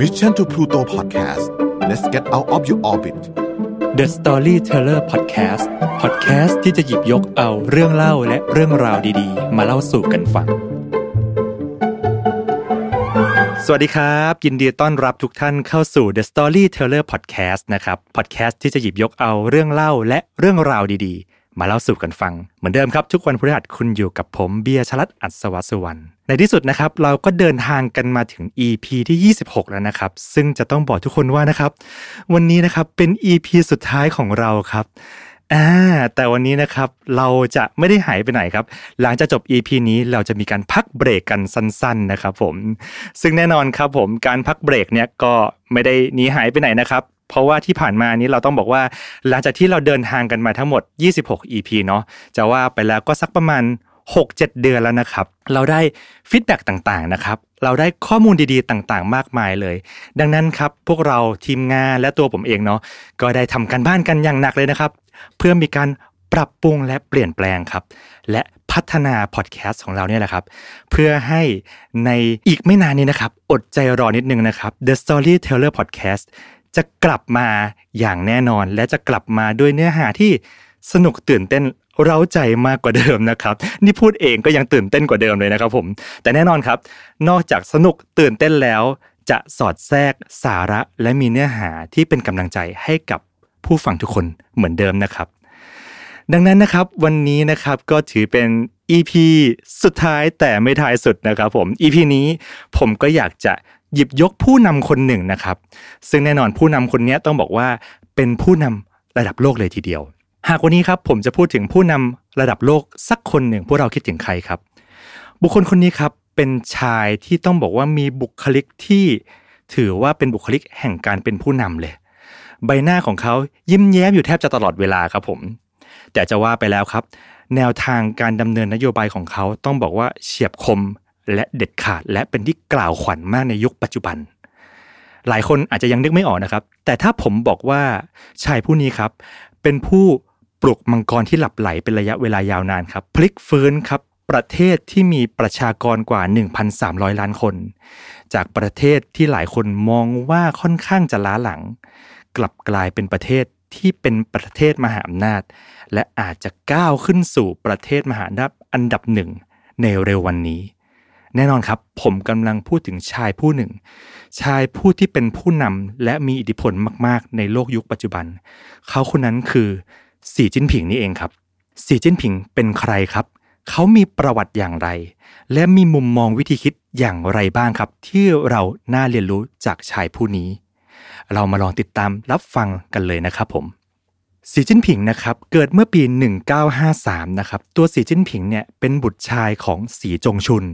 Mission to Pluto Podcast let's get out of your orbit The Storyteller Podcast Podcast ที่จะหยิบยกเอาเรื่องเล่าและเรื่องราวดีๆ มาเล่าสู่กันฟัง สวัสดีครับ ยินดีต้อนรับทุกท่านเข้าสู่ The Storyteller Podcast นะครับ Podcast ที่จะหยิบยกเอาเรื่องเล่าและเรื่องราวดีๆ มาเล่าสู่กันฟัง เหมือนเดิมครับ ทุกวันพฤหัสคุณอยู่กับผมเบียร์ชลัดอัศวสุวรรณในที่สุดนะครับ เราก็เดินทางกันมาถึง EP ที่ 26 แล้วนะครับ ซึ่งจะต้องบอกทุกคนว่านะครับ วันนี้นะครับเป็น EP สุดท้ายของเราครับอ่าแต่วันนี้นะครับเราจะไม่ได้หายไปไหนครับ หลังจากจบ EP นี้เราจะมีการพักเบรกกันสั้นๆนะครับผมซึ่งแน่นอนครับผมการพักเบรกเนี่ยก็ไม่ได้หนีหายไปไหนนะครับ เพราะว่าที่ผ่านมานี้เราต้องบอกว่า หลังจากที่เราเดินทางกันมาทั้งหมด 26 EP เนาะจะว่าไปแล้วก็สักประมาณ 6-7 เดือนแล้วนะครับ เราได้ feedback ต่างๆนะครับเราได้ข้อมูลดีๆ ต่างๆ มากมายเลย ดังนั้นครับพวกเราทีมงานและตัวผมเองเนาะก็ได้ทำการบ้านกันอย่างหนักเลยนะครับ เพื่อมีการปรับปรุงและเปลี่ยนแปลงครับ และพัฒนาพอดแคสต์ของเราเนี่ยแหละครับ เพื่อให้ในอีกไม่นานนี้นะครับ อดใจรอนิดนึงนะครับ The Storyteller Podcast จะกลับมาอย่างแน่นอน และจะกลับมาด้วยเนื้อหาที่สนุกตื่นเต้นเร้าใจมากกว่าเดิมนะครับ นี่พูดเองก็ยังตื่นเต้นกว่าเดิมเลยนะครับผม แต่แน่นอนครับ นอกจากสนุกตื่นเต้นแล้ว จะสอดแทรกสาระและมีเนื้อหาที่เป็นกำลังใจให้กับผู้ฟังทุกคนเหมือนเดิมนะครับ ดังนั้นนะครับวันนี้นะครับก็ถือเป็น EP สุดท้ายแต่ไม่ท้ายสุดนะครับผม EP นี้ผมก็อยากจะ หยิบยกผู้นำคนหนึ่งนะครับ ซึ่งแน่นอนผู้นำคนนี้ต้องบอกว่าเป็นผู้นำระดับโลกเลยทีเดียว หากวันนี้ครับผมจะพูดถึงผู้นำระดับโลกสักคนหนึ่งพวกเราคิดถึงใครครับ บุคคลคนนี้ครับเป็นชายที่ต้องบอกว่ามีบุคลิกที่ถือว่าเป็นบุคลิกแห่งการเป็นผู้นำเลย ใบหน้าของเขายิ้มแย้มอยู่แทบจะตลอดเวลาครับผม แต่จะว่าไปแล้วครับ แนวทางการดำเนินนโยบายของเขาต้องบอกว่าเฉียบคม และเด็ดขาด และเป็นที่กล่าวขวัญมากในยุคปัจจุบัน หลายคนอาจจะยังนึกไม่ออกนะครับ แต่ถ้าผมบอกว่าชายผู้นี้ครับ เป็นผู้ปลุกมังกรที่หลับไหลเป็นระยะเวลายาวนานครับ พลิกฟื้นครับประเทศที่มีประชากรกว่า 1,300 ล้านคน จากประเทศที่หลายคนมองว่าค่อนข้างจะล้าหลัง กลับกลายเป็นประเทศที่เป็นประเทศมหาอำนาจ และอาจจะก้าวขึ้นสู่ประเทศมหาอำนาจอันดับหนึ่งในเร็ววันนี้ แน่นอนครับ ผมกำลังพูดถึงชายผู้หนึ่ง ชายผู้ที่เป็นผู้นำและมีอิทธิพลมาก ๆ ในโลกยุคปัจจุบัน เขาคนนั้นคือสีจิ้นผิงนี่เองครับสีจิ้นผิงเป็นใครครับ เขามีประวัติอย่างไร และมีมุมมองวิธีคิดอย่างไรบ้างครับ ที่เราน่าเรียนรู้จากชายผู้นี้ เรามาลองติดตามรับฟังกันเลยนะครับผม สีจิ้นผิงนะครับเกิดเมื่อปี 1953 นะครับตัวสีจิ้นผิงเนี่ยเป็นบุตรชายของสีจงชุน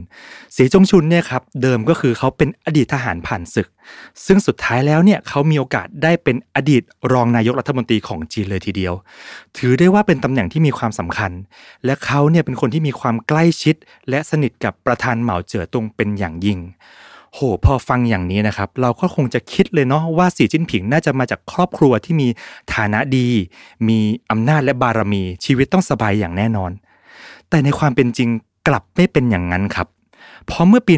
สีจงชุนเนี่ยครับเดิมก็คือเขาเป็นอดีตทหารผ่านศึก ซึ่งสุดท้ายแล้วเนี่ยเขามีโอกาสได้เป็นอดีตรองนายกรัฐมนตรีของจีนเลยทีเดียว ถือได้ว่าเป็นตำแหน่งที่มีความสำคัญ และเขาเนี่ยเป็นคนที่มีความใกล้ชิด และสนิทกับประธานเหมาเจ๋อตงเป็นอย่างยิ่ง โหพอฟังอย่างนี้นะครับ เราก็คงจะคิดเลยเนาะว่าสีจิ้นผิงน่าจะมาจากครอบครัวที่มีฐานะดี มีอำนาจและบารมีชีวิตต้องสบายอย่างแน่นอน แต่ในความเป็นจริงกลับไม่เป็นอย่างนั้นครับ เพราะเมื่อปี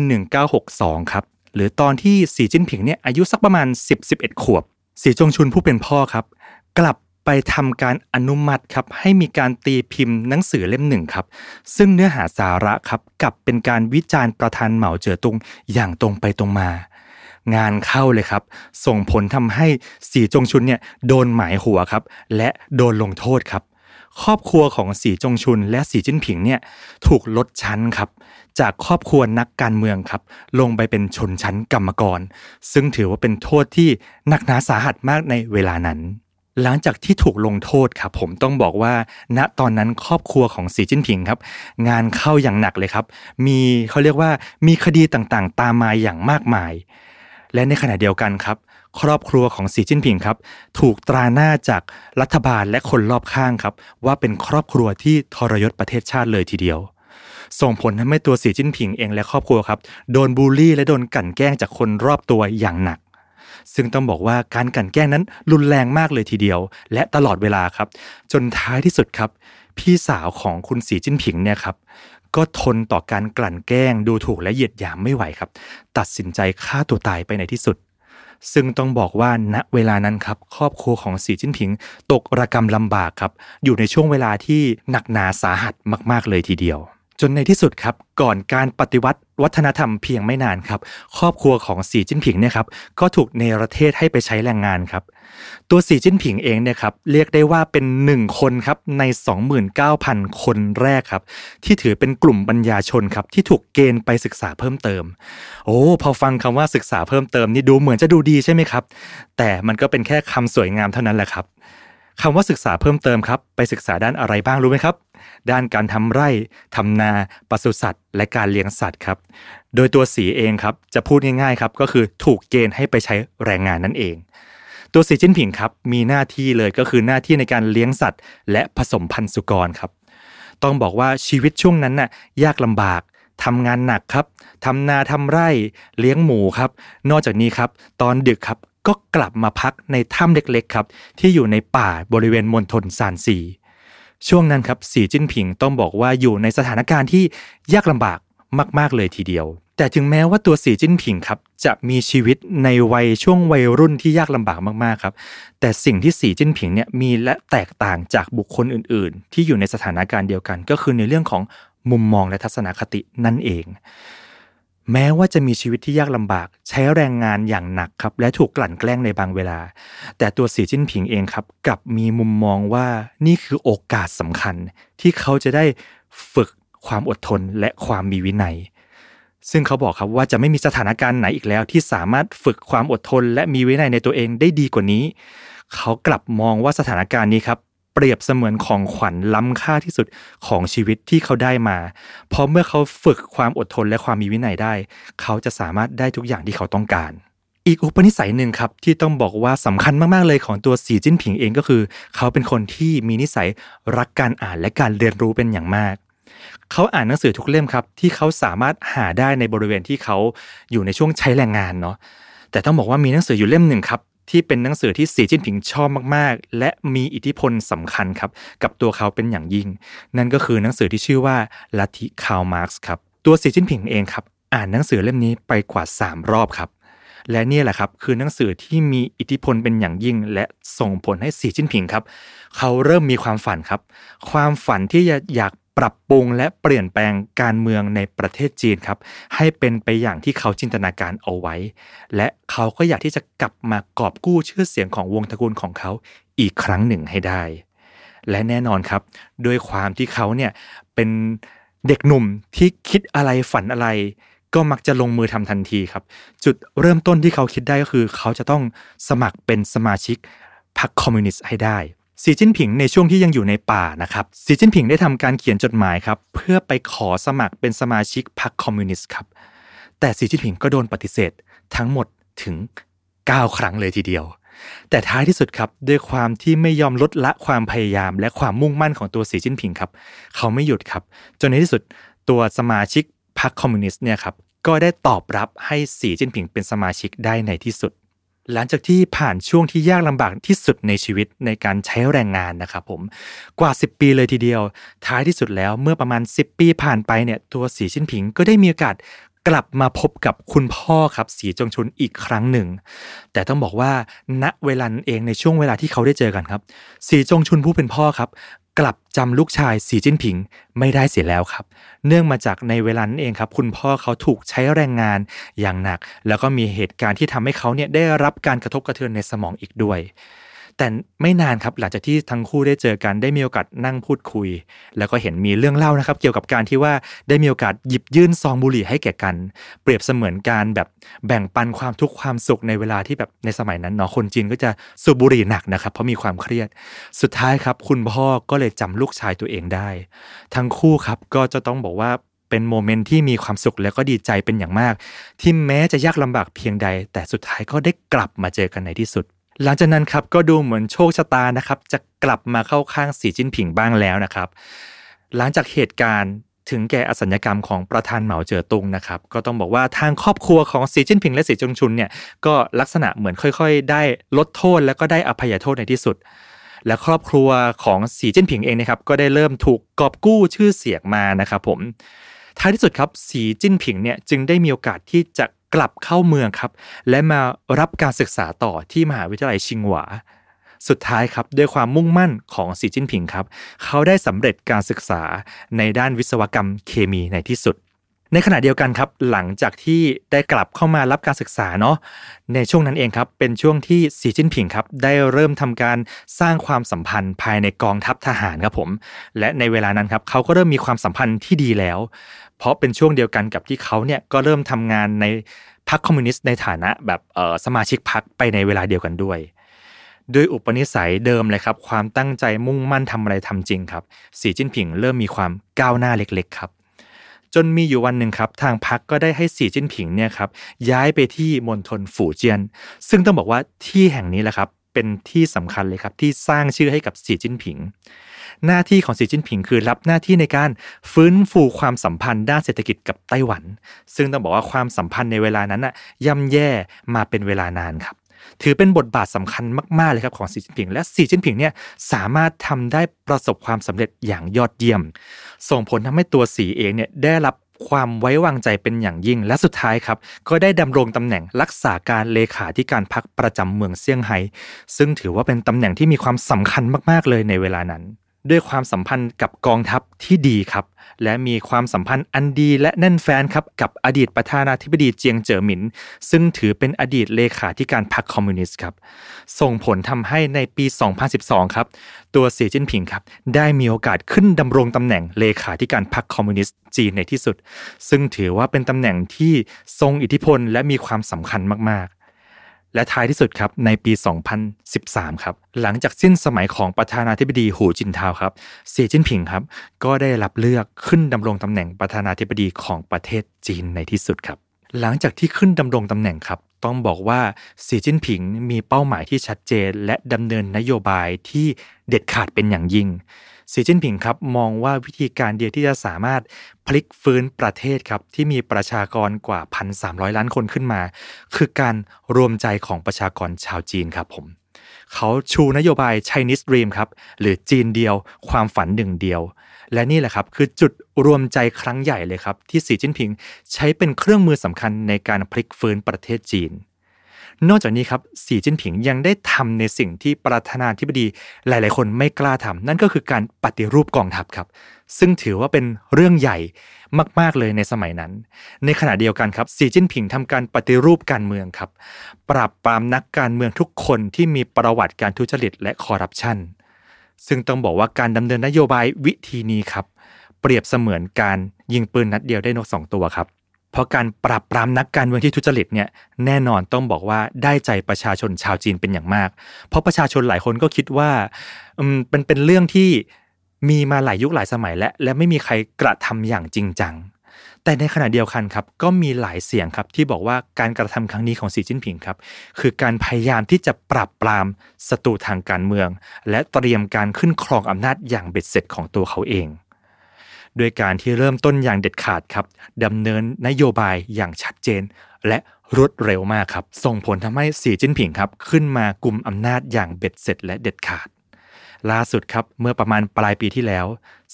1962 ครับ หรือตอนที่สีจิ้นผิงเนี่ยอายุสักประมาณ 10-11 ขวบ สีจงชุนผู้เป็นพ่อครับ กลับ ไปทำการอนุมัติครับให้มีการตีพิมพ์หนังสือเล่มหนึ่งครับ ซึ่งเนื้อหาสาระครับกับเป็นการวิจารณ์ประธานเหมาเจ๋อตุงอย่างตรงไปตรงมา งานเข้าเลยครับ ส่งผลทำให้สีจงชุนเนี่ยโดนหมายหัวครับ และโดนลงโทษครับครอบครัวของสีจงชุนและสีจิ้นผิงเนี่ยถูกลดชั้นครับ จากครอบครัวนักการเมืองครับ ลงไปเป็นชนชั้นกรรมกร ซึ่งถือว่าเป็นโทษที่หนักหนาสาหัสมากในเวลานั้น หลังจากที่ถูกลงโทษครับผมต้องบอกว่า ณตอนนั้นครอบครัวของสีจิ้นผิงครับ งานเข้าอย่างหนักเลยครับ มีเขาเรียกว่ามีคดีต่างๆ ตามมาอย่างมากมาย และในขณะเดียวกันครับ ครอบครัวของสีจิ้นผิงครับ ถูกตราหน้าจากรัฐบาลและคนรอบข้างครับ ว่าเป็นครอบครัวที่ทรยศประเทศชาติเลยทีเดียวส่งผลทำให้ตัวสีจิ้นผิงเองและครอบครัวครับ โดนบูลลี่และโดนกลั่นแกล้งจากคนรอบตัวอย่างหนัก ซึ่งต้องบอกว่าการกลั่นแกล้งนั้นรุนแรงมากเลยทีเดียว และตลอดเวลาครับ จนท้ายที่สุดครับ พี่สาวของคุณสีจิ้นผิงเนี่ยครับก็ทนต่อการกลั่นแกล้งดูถูกและเหยียดหยามไม่ไหวครับ ตัดสินใจฆ่าตัวตายไปในที่สุด ซึ่งต้องบอกว่าณเวลานั้นครับ ครอบครัวของสีจิ้นผิง ตกระกรรมลำบากครับ อยู่ในช่วงเวลาที่หนักหนาสาหัสมาก ๆ เลยทีเดียว จนในที่สุดครับก่อนการปฏิวัติวัฒนธรรมเพียงไม่นานครับครอบครัวของสีจิ้นผิงเนี่ยครับก็ถูกเนรเทศให้ไปใช้แรงงานครับตัวสีจิ้นผิงเองเนี่ยครับเรียกได้ว่าเป็นหนึ่งคนครับใน 29,000 คนแรกครับที่ถือเป็นกลุ่มปัญญาชนครับที่ถูกเกณฑ์ไปศึกษาเพิ่มเติม โอ้พอฟังคำว่าศึกษาเพิ่มเติมนี่ดูเหมือนจะดูดีใช่ไหมครับแต่มันก็เป็นแค่คำสวยงามเท่านั้นแหละครับ คำว่าศึกษาเพิ่มเติมครับ ไปศึกษาด้านอะไรบ้างรู้ไหมครับ ด้านการทำไร่ทำนาปศุสัตว์ และการเลี้ยงสัตว์ครับ โดยตัวสีเองครับจะพูดง่ายๆครับก็คือถูกเกณฑ์ให้ไปใช้แรงงานนั่นเอง ตัวสีจิ้นผิงครับมีหน้าที่เลยก็คือหน้าที่ในการเลี้ยงสัตว์ และผสมพันธุ์สุกรครับต้องบอกว่าชีวิตช่วงนั้นน่ะยากลำบากทำงานหนักครับทำนาทำไร่เลี้ยงหมูครับ นอกจากนี้ครับ ตอนดึกครับ ก็กลับมาพักในถ้ำเล็กๆครับ ที่อยู่ในป่าบริเวณมณฑลซานซีช่วงนั้นครับสีจิ้นผิงต้องบอกว่าอยู่ในสถานการณ์ที่ยากลำบากมากๆเลยทีเดียว แต่ถึงแม้ว่าตัวสีจิ้นผิงครับจะมีชีวิตในวัยช่วงวัยรุ่นที่ยากลำบากมากๆครับ แต่สิ่งที่สีจิ้นผิงเนี่ยมีและแตกต่างจากบุคคลอื่น ๆ ที่อยู่ในสถานการณ์เดียวกัน ก็คือในเรื่องของมุมมองและทัศนคตินั่นเอง แม้ว่าจะมีชีวิตที่ยากลำบาก ใช้แรงงานอย่างหนักครับ และถูกกลั่นแกล้งในบางเวลา แต่ตัวสีจิ้นผิงเองครับกลับมีมุมมองว่านี่คือโอกาสสำคัญ ที่เขาจะได้ฝึกความอดทนและความมีวินัย ซึ่งเขาบอกครับว่าจะไม่มีสถานการณ์ไหนอีกแล้ว ที่สามารถฝึกความอดทน และมีวินัยในตัวเองได้ดีกว่านี้ เขากลับมองว่าสถานการณ์นี้ครับ เปรียบเสมือนของขวัญล้ำค่าที่สุดของชีวิตที่เขาได้มา เพราะเมื่อเขาฝึกความอดทนและความมีวินัยได้ เขาจะสามารถได้ทุกอย่างที่เขาต้องการ อีกอุปนิสัยหนึ่งครับที่ต้องบอกว่าสำคัญมากๆเลยของตัวสีจิ้นผิงเองก็คือ เขาเป็นคนที่มีนิสัยรักการอ่านและการเรียนรู้เป็นอย่างมากเขาอ่านหนังสือทุกเล่มครับ ที่เขาสามารถหาได้ในบริเวณที่เขาอยู่ในช่วงใช้แรงงานเนาะแต่ต้องบอกว่ามีหนังสืออยู่เล่มหนึ่งครับ ที่เป็นหนังสือที่สีจิ้นผิงชอบมากๆ และมีอิทธิพลสำคัญครับกับตัวเขาเป็นอย่างยิ่ง นั่นก็คือหนังสือที่ชื่อว่าลัทธิคาร์มาร์กครับตัวสีจิ้นผิงเองครับอ่านหนังสือเล่มนี้ไปกว่า 3 รอบครับ และนี่แหละครับคือหนังสือที่มีอิทธิพลเป็นอย่างยิ่ง และส่งผลให้สีจิ้นผิงครับ เขาเริ่มมีความฝันครับ ความฝันที่อยาก ปรับปรุงและเปลี่ยนแปลงการเมืองในประเทศจีนครับ ให้เป็นไปอย่างที่เขาจินตนาการเอาไว้ และเขาก็อยากที่จะกลับมากอบกู้ชื่อเสียงของวงตระกูลของเขาอีกครั้งหนึ่งให้ได้ และแน่นอนครับ ด้วยความที่เขาเนี่ยเป็นเด็กหนุ่มที่คิดอะไรฝันอะไร ก็มักจะลงมือทำทันทีครับ จุดเริ่มต้นที่เขาคิดได้ก็คือ เขาจะต้องสมัครเป็นสมาชิกพรรคคอมมิวนิสต์ให้ได้ สีจิ้นผิงในช่วงที่ยังอยู่ในป่านะครับสีจิ้นผิงได้ทำการเขียนจดหมายครับเพื่อไปขอสมัครเป็นสมาชิกพรรคคอมมิวนิสต์ครับแต่สีจิ้นผิงก็โดนปฏิเสธทั้งหมดถึง 9 ครั้งเลยทีเดียว แต่ท้ายที่สุดครับด้วยความที่ไม่ยอมลดละความพยายาม และความมุ่งมั่นของตัวสีจิ้นผิงครับเขาไม่หยุดครับ จนในที่สุดตัวสมาชิกพรรคคอมมิวนิสต์เนี่ยครับก็ได้ตอบรับให้สีจิ้นผิงเป็นสมาชิกได้ในที่สุด หลังจากที่ผ่านช่วงที่ยากลำบากที่สุดในชีวิตในการใช้แรงงานนะครับผมกว่า 10 ปีเลยทีเดียว ท้ายที่สุดแล้วเมื่อประมาณ 10 ปีผ่านไปเนี่ยตัวสีชิ้นผิงก็ได้มีโอกาสกลับมาพบกับคุณพ่อครับสีจงชุนอีกครั้งหนึ่ง แต่ต้องบอกว่าณเวลาเองในช่วงเวลาที่เขาได้เจอกันครับ สีจงชุนผู้เป็นพ่อครับ กลับจำลูกชายสีจิ้นผิงไม่ได้เสียแล้วครับ เนื่องมาจากในเวลานั้นเองครับ คุณพ่อเขาถูกใช้แรงงานอย่างหนัก แล้วก็มีเหตุการณ์ที่ทำให้เขาเนี่ยได้รับการกระทบกระเทือนในสมองอีกด้วย แต่ไม่นานครับหลังจากที่ทั้งคู่ได้เจอกันได้มีโอกาสนั่งพูดคุย แล้วก็เห็นมีเรื่องเล่านะครับ เกี่ยวกับการที่ว่าได้มีโอกาสหยิบยื่นซองบุหรี่ให้แก่กัน เปรียบเสมือนการแบบแบ่งปันความทุกข์ความสุขในเวลาที่แบบในสมัยนั้นเนาะคนจีนก็จะสูบบุหรี่หนักนะครับ เพราะมีความเครียด สุดท้ายครับ คุณพ่อก็เลยจำลูกชายตัวเองได้ ทั้งคู่ครับก็จะต้องบอกว่าเป็นโมเมนต์ที่มีความสุขและก็ดีใจเป็นอย่างมาก ที่แม้จะยากลำบากเพียงใด แต่สุดท้ายก็ได้กลับมาเจอกันในที่สุด หลังจากนั้นครับก็ดูเหมือนโชคชะตานะครับ จะกลับมาเข้าข้างสีจิ้นผิงบ้างแล้วนะครับ หลังจากเหตุการณ์ถึงแก่อสัญกรรมของประธานเหมาเจ๋อตุงนะครับ ก็ต้องบอกว่าทางครอบครัวของสีจิ้นผิงและสีจงชุนเนี่ยก็ลักษณะเหมือนค่อยๆ ได้ลดโทษแล้วก็ได้อภัยโทษในที่สุด และครอบครัวของสีจิ้นผิงเองนะครับ ก็ได้เริ่มถูกกอบกู้ชื่อเสียงมานะครับผมท้ายที่สุดครับสีจิ้นผิงเนี่ยจึงได้มีโอกาสที่จะ กลับเข้าเมืองครับ และมารับการศึกษาต่อที่มหาวิทยาลัยชิงหวา สุดท้ายครับด้วยความมุ่งมั่นของสีจิ้นผิงครับ เขาได้สำเร็จการศึกษาในด้านวิศวกรรมเคมีในที่สุด ในขณะเดียวกันครับ หลังจากที่ได้กลับเข้ามารับการศึกษาเนาะในช่วงนั้นเองครับ เป็นช่วงที่สีจิ้นผิงครับ ได้เริ่มทำการสร้างความสัมพันธ์ภายในกองทัพทหารครับผม และในเวลานั้นครับเขาก็เริ่มมีความสัมพันธ์ที่ดีแล้ว เพราะเป็นช่วงเดียวกันกับที่เขาเนี่ยก็เริ่มทำงานในพรรคคอมมิวนิสต์ในฐานะแบบสมาชิกพรรคไปในเวลาเดียวกันด้วยด้วยอุปนิสัยเดิมเลยครับ ความตั้งใจมุ่งมั่นทำอะไรทำจริงครับ สีจิ้นผิงเริ่มมีความก้าวหน้าเล็กๆ ครับ จนมีอยู่วันหนึ่งครับ ทางพรรคก็ได้ให้สีจิ้นผิงเนี่ยครับย้ายไปที่มณฑลฝูเจียน ซึ่งต้องบอกว่าที่แห่งนี้แหละครับ เป็นที่สำคัญเลยครับที่สร้างชื่อให้กับสีจิ้นผิง หน้าที่ของสีจิ้นผิงคือรับหน้าที่ในการฟื้นฟูความสัมพันธ์ด้านเศรษฐกิจกับไต้หวัน ซึ่งต้องบอกว่าความสัมพันธ์ในเวลานั้นน่ะย่ำแย่มาเป็นเวลานานครับถือเป็นบทบาทสำคัญมากๆเลยครับของสีจิ้นผิง และสีจิ้นผิงเนี่ยสามารถทำได้ประสบความสำเร็จอย่างยอดเยี่ยม ส่งผลทำให้ตัวสีเองเนี่ยได้รับความไว้วางใจเป็นอย่างยิ่งและสุดท้ายครับ ก็ได้ดำรงตำแหน่งรักษาการเลขาธิการพรรคประจำเมืองเซี่ยงไฮ้ซึ่งถือว่าเป็นตำแหน่งที่มีความสำคัญมากๆเลยในเวลานั้น ด้วยความสัมพันธ์กับกองทัพที่ดีครับ และมีความสัมพันธ์อันดีและแน่นแฟนครับกับอดีตประธานาธิบดีเจียงเจ๋อหมิน ซึ่งถือเป็นอดีตเลขาธิการพรรคคอมมิวนิสต์ครับ ส่งผลทำให้ในปี 2012 ครับ ตัวสีจิ้นผิงครับ ได้มีโอกาสขึ้นดำรงตำแหน่งเลขาธิการพรรคคอมมิวนิสต์จีนในที่สุด ซึ่งถือว่าเป็นตำแหน่งที่ทรงอิทธิพลและมีความสำคัญมากๆ และท้ายที่สุดครับในปี 2013 ครับ หลังจากสิ้นสมัยของประธานาธิบดีหูจินทาวครับสีจิ้นผิงครับ ก็ได้รับเลือกขึ้นดำรงตำแหน่งประธานาธิบดีของประเทศจีนในที่สุดครับ หลังจากที่ขึ้นดำรงตำแหน่งครับ ต้องบอกว่าสีจิ้นผิงมีเป้าหมายที่ชัดเจน และดำเนินนโยบายที่เด็ดขาดเป็นอย่างยิ่ง สีจิ้นผิงครับมองว่าวิธีการเดียวที่จะสามารถพลิกฟื้นประเทศครับที่มีประชากรกว่า 1,300 ล้านคนขึ้นมา คือการรวมใจของประชากรชาวจีนครับผมเขาชูนโยบาย Chinese Dream ครับหรือจีนเดียว ความฝันหนึ่งเดียว และนี่แหละครับคือจุดรวมใจครั้งใหญ่เลยครับที่สีจิ้นผิงใช้เป็นเครื่องมือสำคัญในการพลิกฟื้นประเทศจีน นอกจากนี้ครับสีจิ้นผิงยังได้ทำในสิ่งที่ประธานาธิบดีหลาย ๆ คนไม่กล้าทำนั่นก็คือการปฏิรูปกองทัพครับ ซึ่งถือว่าเป็นเรื่องใหญ่มาก ๆ เลยในสมัยนั้น ในขณะเดียวกันครับสีจิ้นผิงทำการปฏิรูปการเมืองครับ ปราบปรามนักการเมืองทุกคนที่มีประวัติการทุจริตและคอร์รัปชันซึ่งต้องบอกว่าการดำเนินนโยบายวิธีนี้ครับ เปรียบเสมือนการยิงปืนนัดเดียวได้นกสองตัวครับ เพราะการปราบปรามนักการเมืองที่ทุจริตเนี่ยแน่นอนต้องบอกว่าได้ใจประชาชนชาวจีนเป็นอย่างมาก เพราะประชาชนหลายคนก็คิดว่าอืมเป็นเป็นเรื่องที่มีมาหลายยุคหลายสมัยและและไม่มีใครกระทำอย่างจริงจัง แต่ในขณะเดียวกันครับก็มีหลายเสียงครับที่บอกว่าการกระทำครั้งนี้ของสีจิ้นผิงครับคือการพยายามที่จะปราบปรามศัตรูทางการเมือง และเตรียมการขึ้นครองอำนาจอย่างเบ็ดเสร็จของตัวเขาเอง ด้วยการที่เริ่มต้นอย่างเด็ดขาดครับดำเนินนโยบายอย่างชัดเจน และรวดเร็วมากครับ ส่งผลทำให้สีจิ้นผิงครับ ขึ้นมากลุ่มอำนาจอย่างเบ็ดเสร็จและเด็ดขาด ล่าสุดครับเมื่อประมาณปลายปีที่แล้ว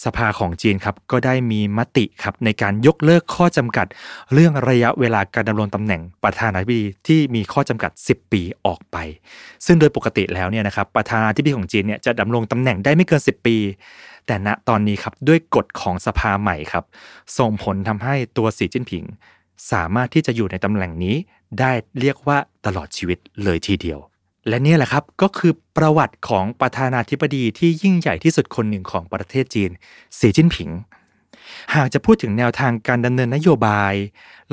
สภาของจีนครับก็ได้มีมติครับในการยกเลิกข้อจำกัด เรื่องระยะเวลาการดำรงตำแหน่งประธานาธิบดีที่มีข้อจำกัด 10 ปีออกไป ซึ่งโดยปกติแล้วเนี่ยนะครับประธานาธิบดีของจีนเนี่ยจะดำรงตำแหน่งได้ไม่เกิน 10 ปี แต่ณตอนนี้ครับด้วยกฎของสภาใหม่ครับส่งผลทำให้ตัวสีจิ้นผิง สามารถที่จะอยู่ในตำแหน่งนี้ได้เรียกว่าตลอดชีวิตเลยทีเดียว และนี่แหละครับก็คือประวัติของประธานาธิบดีที่ยิ่งใหญ่ที่สุดคนหนึ่งของประเทศจีน สีจิ้นผิง หากจะพูดถึงแนวทางการดำเนินนโยบาย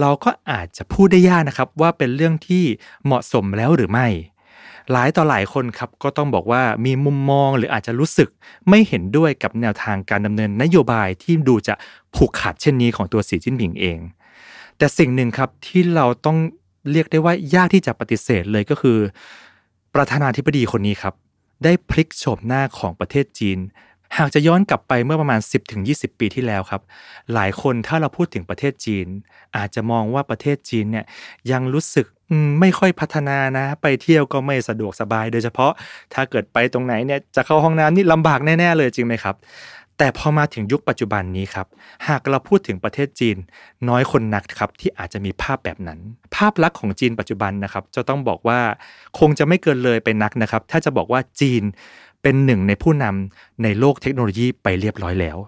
เราก็อาจจะพูดได้ยากนะครับว่าเป็นเรื่องที่เหมาะสมแล้วหรือไม่ หลายต่อหลายคนครับก็ต้องบอกว่ามีมุมมองหรืออาจจะรู้สึกไม่เห็นด้วยกับแนวทางการดำเนินนโยบายที่ดูจะผูกขาดเช่นนี้ของตัวสีจิ้นผิงเอง แต่สิ่งหนึ่งครับที่เราต้องเรียกได้ว่ายากที่จะปฏิเสธเลยก็คือ ประธานาธิบดีคนนี้ครับได้พลิกโฉมหน้าของประเทศจีน หากจะย้อนกลับไปเมื่อประมาณ 10-20 ปีที่แล้วครับ หลายคนถ้าเราพูดถึงประเทศจีน อาจจะมองว่าประเทศจีนเนี่ยยังรู้สึกไม่ค่อยพัฒนานะ ไปเที่ยวก็ไม่สะดวกสบาย โดยเฉพาะถ้าเกิดไปตรงไหนเนี่ยจะเข้าห้องน้ำนี่ลำบากแน่ ๆ เลยจริงไหมครับ แต่พอมาถึงยุคปัจจุบันนี้ครับ หากเราพูดถึงประเทศจีน น้อยคนนักครับที่อาจจะมีภาพแบบนั้น ภาพลักษณ์ของจีนปัจจุบันนะครับจะต้องบอกว่าคงจะไม่เกินเลยไปนักนะครับ ถ้าจะบอกว่าจีนเป็นหนึ่งในผู้นำในโลกเทคโนโลยีไปเรียบร้อยแล้ว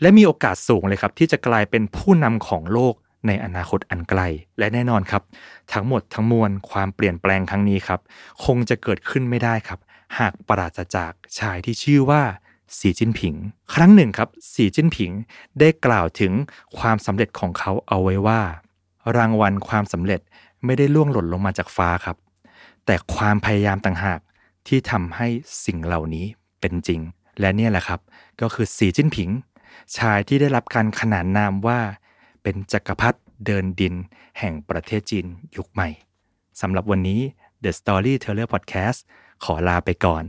และมีโอกาสสูงเลยครับที่จะกลายเป็นผู้นำของโลกในอนาคตอันไกล และแน่นอนครับ ทั้งหมดทั้งมวลความเปลี่ยนแปลงครั้งนี้ครับ คงจะเกิดขึ้นไม่ได้ครับ หากปราศจากชายที่ชื่อว่า สีจิ้นผิง ครั้งหนึ่งครับ สีจิ้นผิงได้กล่าวถึงความสำเร็จของเขาเอาไว้ว่า รางวัลความสำเร็จไม่ได้ล่วงหล่นลงมาจากฟ้าครับ แต่ความพยายามต่างหากที่ทำให้สิ่งเหล่านี้เป็นจริง และเนี่ยแหละครับ ก็คือสีจิ้นผิง ชายที่ได้รับการขนานนามว่า เป็นจักรพรรดิเดินดิน แห่งประเทศจีนยุคใหม่สำหรับวันนี้ The Storyteller Podcast ขอลาไปก่อน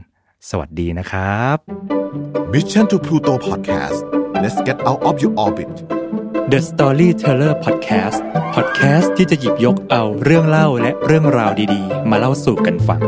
สวัสดีนะครับ Mission to Pluto Podcast let's get out of your orbit The Storyteller Podcast Podcast ที่จะหยิบยกเอาเรื่องเล่าและเรื่องราวดีๆ มาเล่าสู่กันฟัง